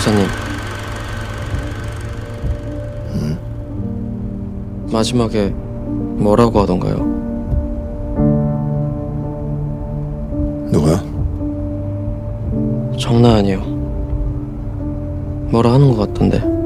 박사님. 마지막에 뭐라고 하던가요? 누가? 장난 아니에요. 뭐라 하는 것 같던데.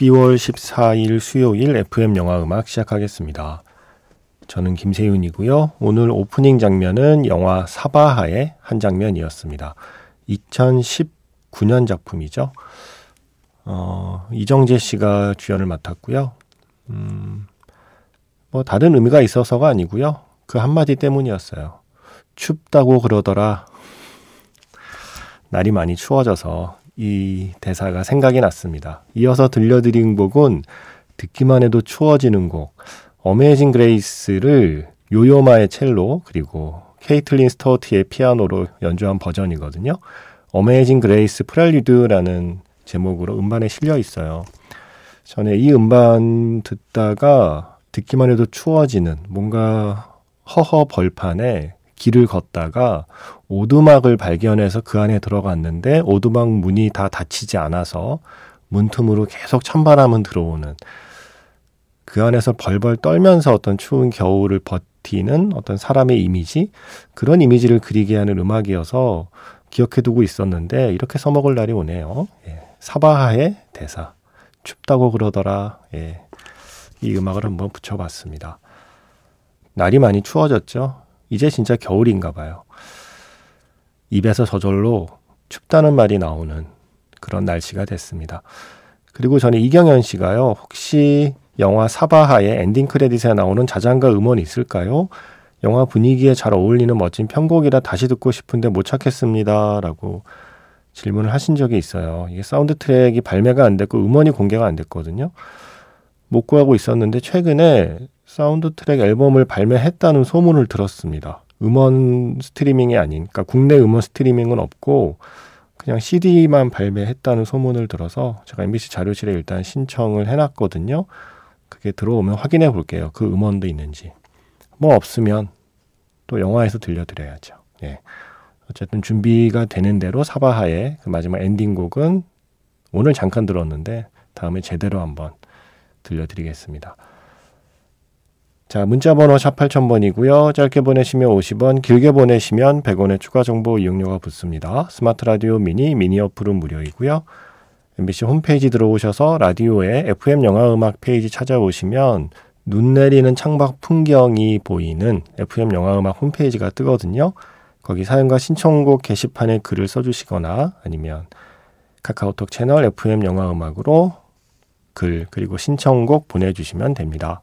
(12월 14일) 수요일 FM 영화 음악 시작하겠습니다. 저는 김세윤이고요. 오늘 오프닝 장면은 영화 사바하의 한 장면이었습니다. 2019년 작품이죠. 어, 이정재 씨가 주연을 맡았고요. 음, 뭐 다른 의미가 있어서가 아니고요. 그 한마디 때문이었어요. 춥다고 그러더라. 날이 많이 추워져서 이 대사가 생각이 났습니다. 이어서 들려드린 곡은 듣기만 해도 추워지는 곡 Amazing Grace를 요요마의 첼로 그리고 캐서린 스토트의 피아노로 연주한 버전이거든요. Amazing Grace Prelude라는 제목으로 음반에 실려 있어요. 전에 이 음반 듣다가 듣기만 해도 추워지는 뭔가 허허 벌판에 길을 걷다가 오두막을 발견해서 그 안에 들어갔는데 오두막 문이 다 닫히지 않아서 문틈으로 계속 찬바람은 들어오는 그 안에서 벌벌 떨면서 어떤 추운 겨울을 버티는 어떤 사람의 이미지 그런 이미지를 그리게 하는 음악이어서 기억해두고 있었는데 이렇게 써먹을 날이 오네요. 예. 사바하의 대사 춥다고 그러더라. 예. 이 음악을 한번 붙여봤습니다. 날이 많이 추워졌죠. 이제 진짜 겨울인가 봐요. 입에서 저절로 춥다는 말이 나오는 그런 날씨가 됐습니다. 그리고 전에 이경현 씨가요. 혹시 영화 사바하의 엔딩 크레딧에 나오는 자장가 음원이 있을까요? 영화 분위기에 잘 어울리는 멋진 편곡이라 다시 듣고 싶은데 못 찾겠습니다. 라고 질문을 하신 적이 있어요. 이게 사운드 트랙이 발매가 안 됐고 음원이 공개가 안 됐거든요. 못 구하고 있었는데 최근에 사운드 트랙 앨범을 발매했다는 소문을 들었습니다. 음원 스트리밍이 아닌, 그러니까 국내 음원 스트리밍은 없고 그냥 CD만 발매했다는 소문을 들어서 제가 MBC 자료실에 일단 신청을 해놨거든요. 그게 들어오면 확인해 볼게요. 그 음원도 있는지. 뭐 없으면 또 영화에서 들려드려야죠. 예. 어쨌든 준비가 되는 대로 사바하의 그 마지막 엔딩곡은 오늘 잠깐 들었는데 다음에 제대로 한번 들려드리겠습니다. 자, 문자번호 샵 8000번이고요. 짧게 보내시면 50원, 길게 보내시면 100원의 추가 정보 이용료가 붙습니다. 스마트 라디오 미니, 미니 어플은 무료이고요. MBC 홈페이지 들어오셔서 라디오에 FM 영화 음악 페이지 찾아오시면 눈 내리는 창밖 풍경이 보이는 FM 영화 음악 홈페이지가 뜨거든요. 거기 사연과 신청곡 게시판에 글을 써주시거나 아니면 카카오톡 채널 FM 영화 음악으로 글 그리고 신청곡 보내주시면 됩니다.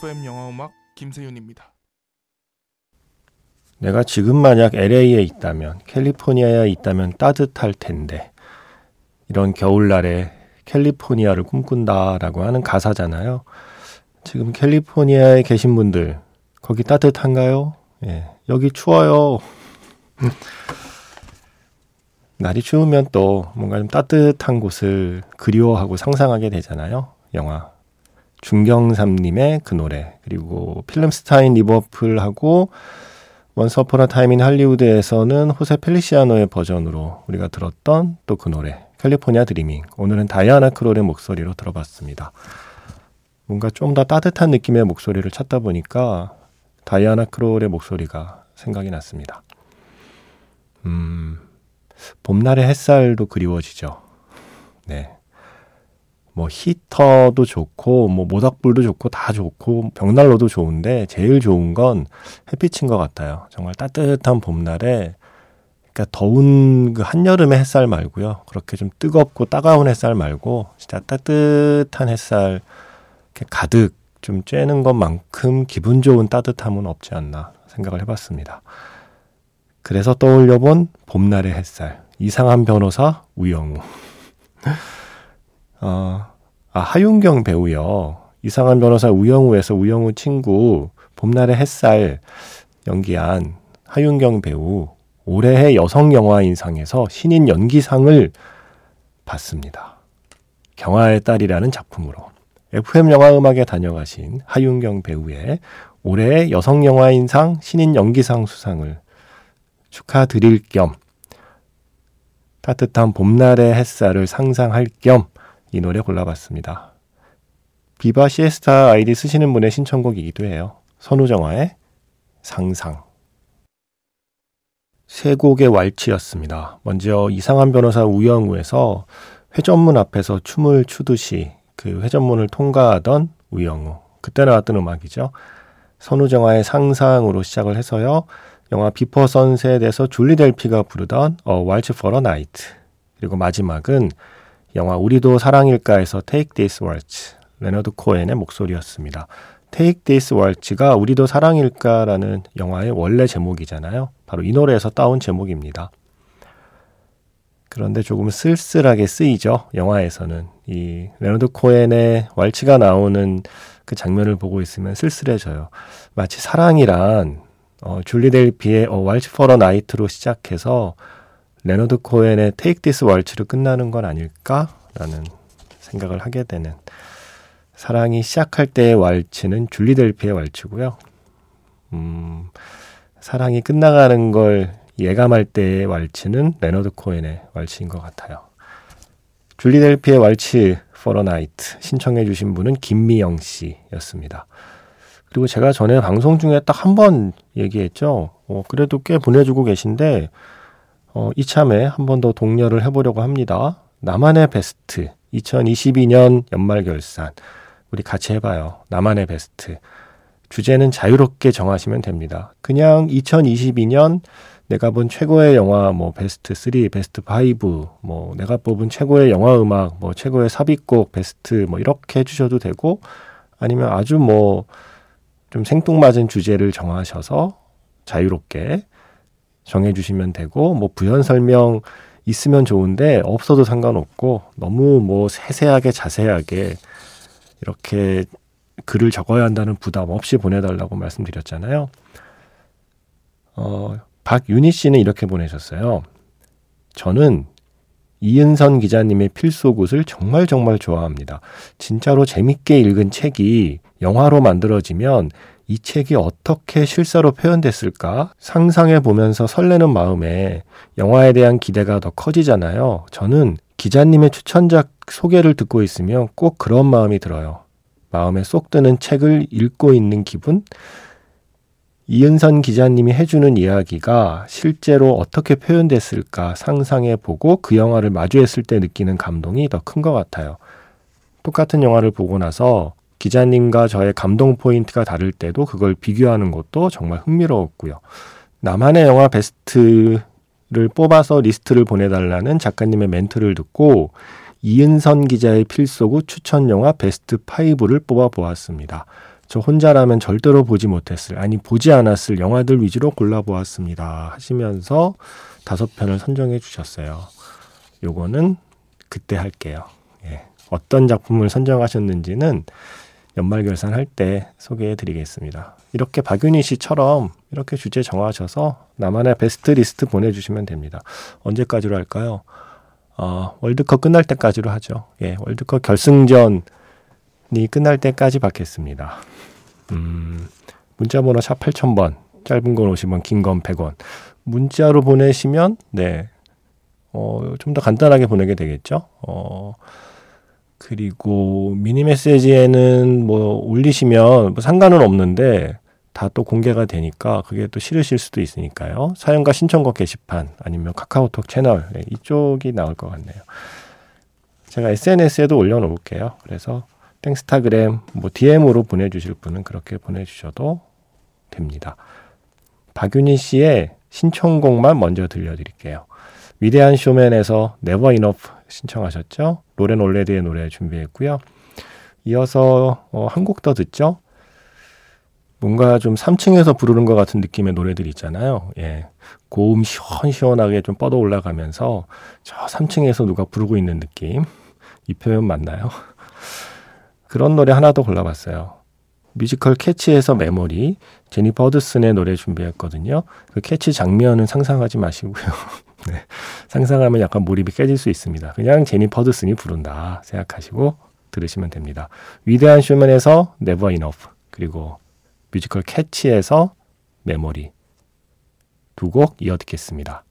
FM 영화음악 김세윤입니다. 내가 지금 만약 LA에 있다면, 캘리포니아에 있다면 따뜻할 텐데, 이런 겨울날에 캘리포니아를 꿈꾼다라고 하는 가사잖아요. 지금 캘리포니아에 계신 분들, 거기 따뜻한가요? 예, 여기 추워요. 날이 추우면 또 뭔가 좀 따뜻한 곳을 그리워하고 상상하게 되잖아요. 영화. 중경삼림의 그 노래. 그리고 Film Star in Liverpool하고 Once Upon a Time in Hollywood에서는 호세 펠리시아노의 버전으로 우리가 들었던 또 그 노래. California Dreamin'. 오늘은 다이아나 크롤의 목소리로 들어봤습니다. 뭔가 좀 더 따뜻한 느낌의 목소리를 찾다 보니까 다이아나 크롤의 목소리가 생각이 났습니다. 음, 봄날의 햇살도 그리워지죠. 네. 뭐 히터도 좋고 뭐 모닥불도 좋고 다 좋고 벽난로도 좋은데 제일 좋은 건 햇빛인 것 같아요. 정말 따뜻한 봄날에 그러니까 더운 그 한여름의 햇살 말고요. 그렇게 좀 뜨겁고 따가운 햇살 말고 진짜 따뜻한 햇살 이렇게 가득 좀 쬐는 것만큼 기분 좋은 따뜻함은 없지 않나 생각을 해봤습니다. 그래서 떠올려본 봄날의 햇살 이상한 변호사 우영우 어, 아 하윤경 배우요. 이상한 변호사 우영우에서 우영우 친구 봄날의 햇살 연기한 하윤경 배우. 올해의 여성 영화인상에서 신인 연기상을 받습니다. 경화의 딸이라는 작품으로. FM 영화 음악에 다녀가신 하윤경 배우의 올해의 여성 영화인상 신인 연기상 수상을 축하드릴 겸 따뜻한 봄날의 햇살을 상상할 겸 이 노래 골라봤습니다. 비바 시에스타 아이디 쓰시는 분의 신청곡이기도 해요. 선우정아의 상상. 세 곡의 왈츠였습니다. 먼저 이상한 변호사 우영우에서 회전문 앞에서 춤을 추듯이 그 회전문을 통과하던 우영우. 그때 나왔던 음악이죠. 선우정아의 상상으로 시작을 해서요. 영화 비퍼 선셋에서 줄리 델피가 부르던 A Waltz for a Night. 그리고 마지막은 영화 우리도 사랑일까에서 Take This Waltz. 레너드 코엔의 목소리였습니다. Take This Waltz가 우리도 사랑일까라는 영화의 원래 제목이잖아요. 바로 이 노래에서 따온 제목입니다. 그런데 조금 쓸쓸하게 쓰이죠. 영화에서는 이 레너드 코엔의 왈츠가 나오는 그 장면을 보고 있으면 쓸쓸해져요. 마치 사랑이란 어, 줄리 델피의 A Waltz for a Night로 시작해서 레너드 코엔의 Take This Waltz로 끝나는 건 아닐까라는 생각을 하게 되는 사랑이 시작할 때의 왈츠는 줄리 델피의 왈츠고요. 음, 사랑이 끝나가는 걸 예감할 때의 왈츠는 레너드 코엔의 왈츠인 것 같아요. 줄리 델피의 왈츠 포러 나이트 신청해 주신 분은 김미영 씨였습니다. 그리고 제가 전에 방송 중에 딱 한 번 얘기했죠. 어, 그래도 꽤 보내주고 계신데 어, 이참에 한 번 더 독려를 해보려고 합니다. 나만의 베스트 2022년 연말 결산 우리 같이 해봐요. 나만의 베스트 주제는 자유롭게 정하시면 됩니다. 그냥 2022년 내가 본 최고의 영화 뭐 베스트 3, 베스트 5, 뭐 내가 뽑은 최고의 영화 음악, 뭐 최고의 삽입곡 베스트 뭐 이렇게 해 주셔도 되고 아니면 아주 뭐 좀 생뚱맞은 주제를 정하셔서 자유롭게 정해 주시면 되고 뭐 부연 설명 있으면 좋은데 없어도 상관없고 너무 뭐 세세하게 자세하게 이렇게 글을 적어야 한다는 부담 없이 보내달라고 말씀드렸잖아요. 어, 박윤희 씨는 이렇게 보내셨어요. 저는 이은선 기자님의 필소굿을 정말 정말 좋아합니다. 진짜로 재밌게 읽은 책이 영화로 만들어지면 이 책이 어떻게 실사로 표현됐을까 상상해 보면서 설레는 마음에 영화에 대한 기대가 더 커지잖아요. 저는 기자님의 추천작 소개를 듣고 있으면 꼭 그런 마음이 들어요. 마음에 쏙 드는 책을 읽고 있는 기분? 이은선 기자님이 해주는 이야기가 실제로 어떻게 표현됐을까 상상해 보고 그 영화를 마주했을 때 느끼는 감동이 더 큰 것 같아요. 똑같은 영화를 보고 나서 기자님과 저의 감동 포인트가 다를 때도 그걸 비교하는 것도 정말 흥미로웠고요. 나만의 영화 베스트를 뽑아서 리스트를 보내달라는 작가님의 멘트를 듣고 이은선 기자의 필소굿 추천 영화 베스트 5를 뽑아 보았습니다. 저 혼자라면 절대로 보지 못했을, 아니, 보지 않았을 영화들 위주로 골라보았습니다. 하시면서 다섯 편을 선정해 주셨어요. 요거는 그때 할게요. 예. 어떤 작품을 선정하셨는지는 연말 결산할 때 소개해 드리겠습니다. 이렇게 박윤희 씨처럼 이렇게 주제 정하셔서 나만의 베스트 리스트 보내주시면 됩니다. 언제까지로 할까요? 어, 월드컵 끝날 때까지로 하죠. 예, 월드컵 결승전이 끝날 때까지 받겠습니다. 음, 문자번호 샵 8000번, 짧은 건 50원, 긴 건 100원. 문자로 보내시면, 네, 어, 좀 더 간단하게 보내게 되겠죠. 어, 그리고 미니 메시지에는 뭐 올리시면 뭐 상관은 없는데 다 또 공개가 되니까 그게 또 싫으실 수도 있으니까요. 사연과 신청곡 게시판 아니면 카카오톡 채널 네, 이쪽이 나올 것 같네요. 제가 SNS에도 올려놓을게요. 그래서 땡스타그램 뭐 DM으로 보내주실 분은 그렇게 보내주셔도 됩니다. 박윤희 씨의 신청곡만 먼저 들려드릴게요. 위대한 쇼맨에서 Never Enough 신청하셨죠? 로렌 올레드의 노래 준비했고요. 이어서 어, 한곡 더 듣죠? 뭔가 좀 3층에서 부르는 것 같은 느낌의 노래들 있잖아요. 예. 고음 시원시원하게 좀 뻗어 올라가면서 저 3층에서 누가 부르고 있는 느낌. 이 표현 맞나요? 그런 노래 하나 더 골라봤어요. 뮤지컬 Cats에서 Memory, 제니퍼 허드슨의 노래 준비했거든요. 그 Cats 장면은 상상하지 마시고요. 네. 상상하면 약간 몰입이 깨질 수 있습니다. 그냥 제니퍼 허드슨이 부른다 생각하시고 들으시면 됩니다. 위대한 쇼맨에서 Never Enough, 그리고 뮤지컬 Cats에서 Memory 두 곡 이어 듣겠습니다.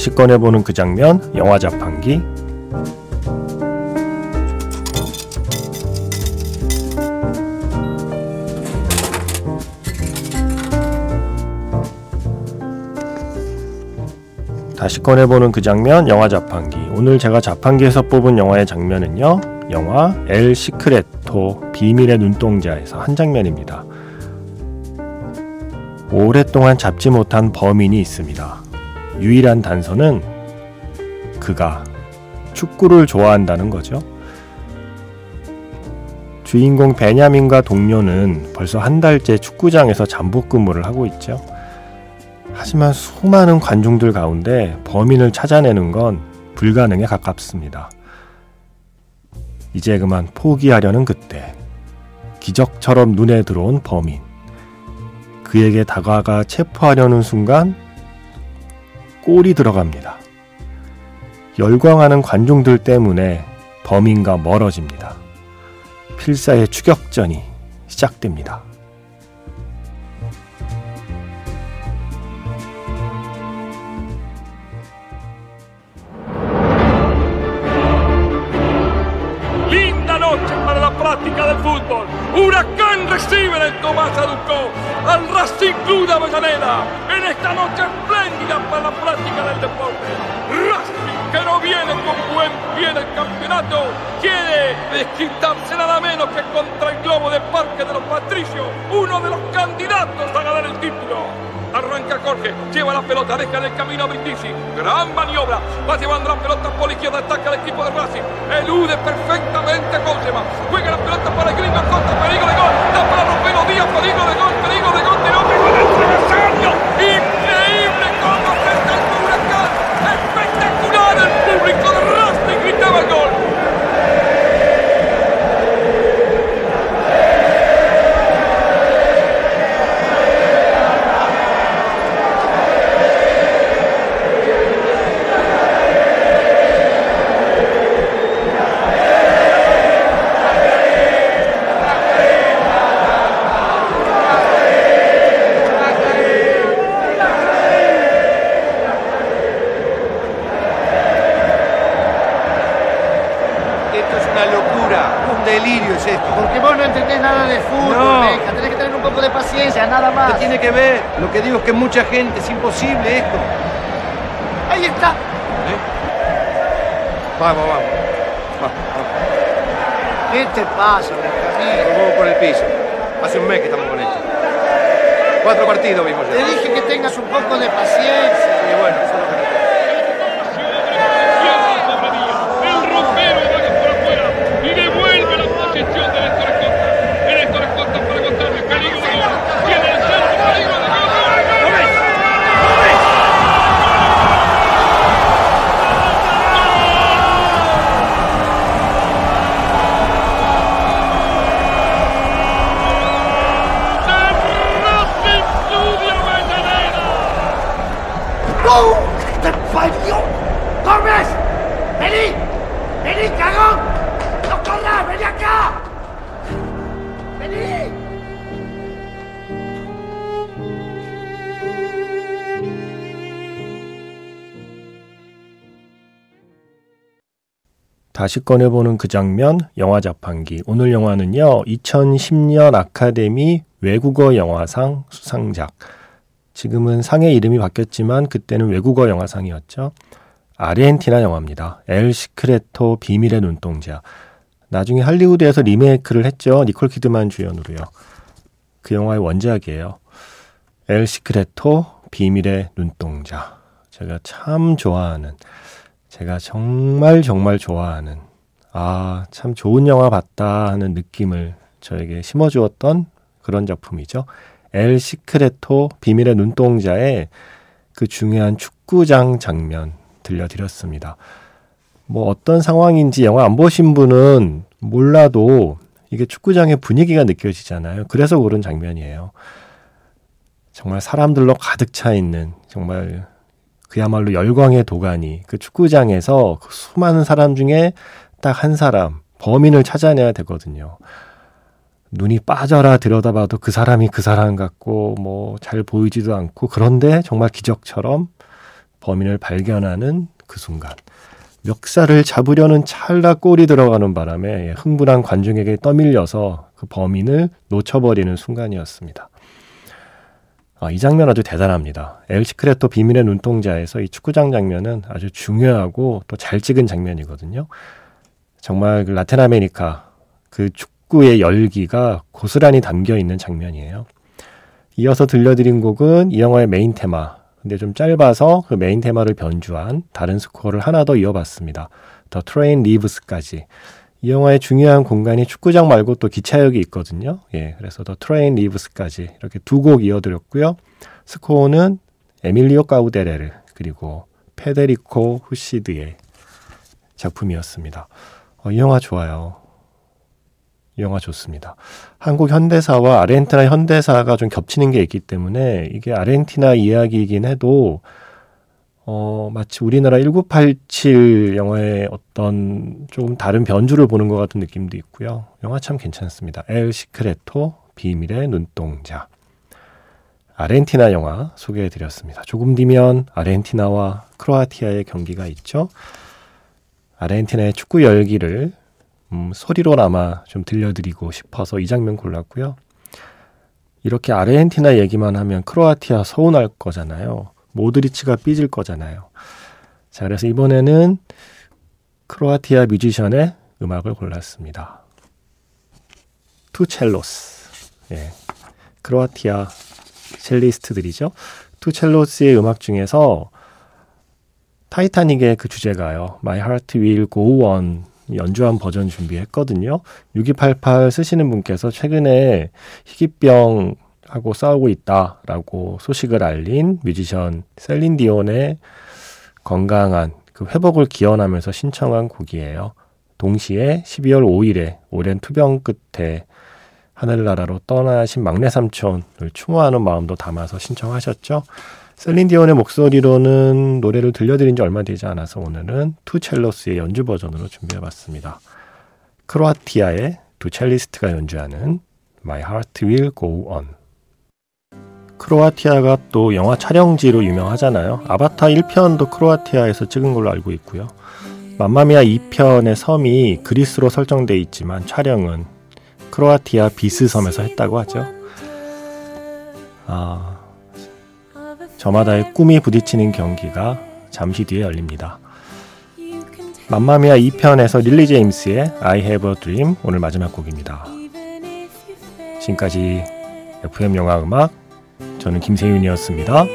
다시 꺼내보는 그 장면, 영화 자판기. 다시 꺼내보는 그 장면, 영화 자판기. 오늘 제가 자판기에서 뽑은 영화의 장면은요, 영화 엘 시크레토 비밀의 눈동자에서 한 장면입니다. 오랫동안 잡지 못한 범인이 있습니다. 유일한 단서는 그가 축구를 좋아한다는 거죠. 주인공 베냐민과 동료는 벌써 한 달째 축구장에서 잠복 근무를 하고 있죠. 하지만 수많은 관중들 가운데 범인을 찾아내는 건 불가능에 가깝습니다. 이제 그만 포기하려는 그때 기적처럼 눈에 들어온 범인 그에게 다가가 체포하려는 순간 골이 들어갑니다. 열광하는 관중들 때문에 범인과 멀어집니다. 필사의 추격전이 시작됩니다. Al Racing Club de en esta noche espléndida para la práctica del deporte. Racing que no viene con buen pie del campeonato quiere desquitarse nada menos que contra el globo de Parque de los Patricios, uno de los candidatos a ganar el título. Arranca Jorge, lleva la pelota, deja en el camino a Brindisi. Gran maniobra, va llevando la pelota por la izquierda, ataca el equipo de Racing. Elude perfectamente Cosema. Juega la pelota para el gringo Costa, peligro una locura, un delirio es esto. Porque vos no entendés nada de fútbol, No. Benja. Tenés que tener un poco de paciencia, nada más. ¿Qué tiene que ver? Lo que digo es que mucha gente, es imposible esto. Ahí está. Vamos, vamos. Vamos, vamos. ¿Qué te pasa? Nos vamos por el piso. Hace un mes que estamos con esto. Cuatro partidos vimos ya. Te dije que tengas un poco de paciencia. Y bueno, eso es lo que 다시 꺼내보는 그 장면, 영화 자판기. 오늘 영화는요, 2010년 아카데미 외국어 영화상 수상작. 지금은 상의 이름이 바뀌었지만 그때는 외국어 영화상이었죠. 아르헨티나 영화입니다. 엘 시크레토 비밀의 눈동자. 나중에 할리우드에서 리메이크를 했죠. 니콜 키드만 주연으로요. 그 영화의 원작이에요. 엘 시크레토 비밀의 눈동자. 제가 참 좋아하는 제가 정말 정말 좋아하는 아, 참 좋은 영화 봤다 하는 느낌을 저에게 심어주었던 그런 작품이죠. 엘 시크레토 비밀의 눈동자의 그 중요한 축구장 장면 들려드렸습니다. 뭐 어떤 상황인지 영화 안 보신 분은 몰라도 이게 축구장의 분위기가 느껴지잖아요. 그래서 그런 장면이에요. 정말 사람들로 가득 차 있는 정말 그야말로 열광의 도가니 그 축구장에서 그 수많은 사람 중에 딱 한 사람 범인을 찾아내야 되거든요. 눈이 빠져라 들여다봐도 그 사람이 그 사람 같고 뭐 잘 보이지도 않고 그런데 정말 기적처럼 범인을 발견하는 그 순간 멱살을 잡으려는 찰나 골이 들어가는 바람에 흥분한 관중에게 떠밀려서 그 범인을 놓쳐버리는 순간이었습니다. 아, 이 장면 아주 대단합니다. El secreto 비밀의 눈동자에서 이 축구장 장면은 아주 중요하고 또 잘 찍은 장면이거든요. 정말 그 라틴 아메리카 그 축구의 열기가 고스란히 담겨 있는 장면이에요. 이어서 들려드린 곡은 이 영화의 메인 테마. 근데 좀 짧아서 그 메인 테마를 변주한 다른 스코어를 하나 더 이어봤습니다. The Train Leaves까지. 이 영화의 중요한 공간이 축구장 말고 또 기차역이 있거든요. 예, 그래서 The Train Leaves까지 이렇게 두 곡 이어드렸고요. 스코어는 에밀리오 까우데레르 그리고 페데리코 후시드의 작품이었습니다. 어, 이 영화 좋아요. 이 영화 좋습니다. 한국 현대사와 아르헨티나 현대사가 좀 겹치는 게 있기 때문에 이게 아르헨티나 이야기이긴 해도 어, 마치 우리나라 1987 영화의 어떤 조금 다른 변주를 보는 것 같은 느낌도 있고요. 영화 참 괜찮습니다. 엘 시크레토 비밀의 눈동자. 아르헨티나 영화 소개해 드렸습니다. 조금 뒤면 아르헨티나와 크로아티아의 경기가 있죠. 아르헨티나의 축구 열기를 음, 소리로나마 좀 들려드리고 싶어서 이 장면 골랐고요. 이렇게 아르헨티나 얘기만 하면 크로아티아 서운할 거잖아요. 모드리치가 삐질 거잖아요. 자, 그래서 이번에는 크로아티아 뮤지션의 음악을 골랐습니다. 투첼로스. 예. 크로아티아 첼리스트들이죠. 투첼로스의 음악 중에서 타이타닉의 그 주제가요. My Heart Will Go On 연주한 버전 준비했거든요. 6288 쓰시는 분께서 최근에 희귀병 하고 싸우고 있다라고 소식을 알린 뮤지션 셀린 디온의 건강한 그 회복을 기원하면서 신청한 곡이에요. 동시에 12월 5일에 오랜 투병 끝에 하늘나라로 떠나신 막내 삼촌을 추모하는 마음도 담아서 신청하셨죠. 셀린 디온의 목소리로는 노래를 들려드린 지 얼마 되지 않아서 오늘은 투 첼로스의 연주 버전으로 준비해봤습니다. 크로아티아의 두 첼리스트가 연주하는 My Heart Will Go On. 크로아티아가 또 영화 촬영지로 유명하잖아요. 아바타 1편도 크로아티아에서 찍은 걸로 알고 있고요. 맘마미아 2편의 섬이 그리스로 설정돼 있지만 촬영은 크로아티아 비스 섬에서 했다고 하죠. 아, 저마다의 꿈이 부딪히는 경기가 잠시 뒤에 열립니다. 맘마미아 2편에서 릴리 제임스의 I Have a Dream 오늘 마지막 곡입니다. 지금까지 FM 영화 음악 저는 김세윤이었습니다.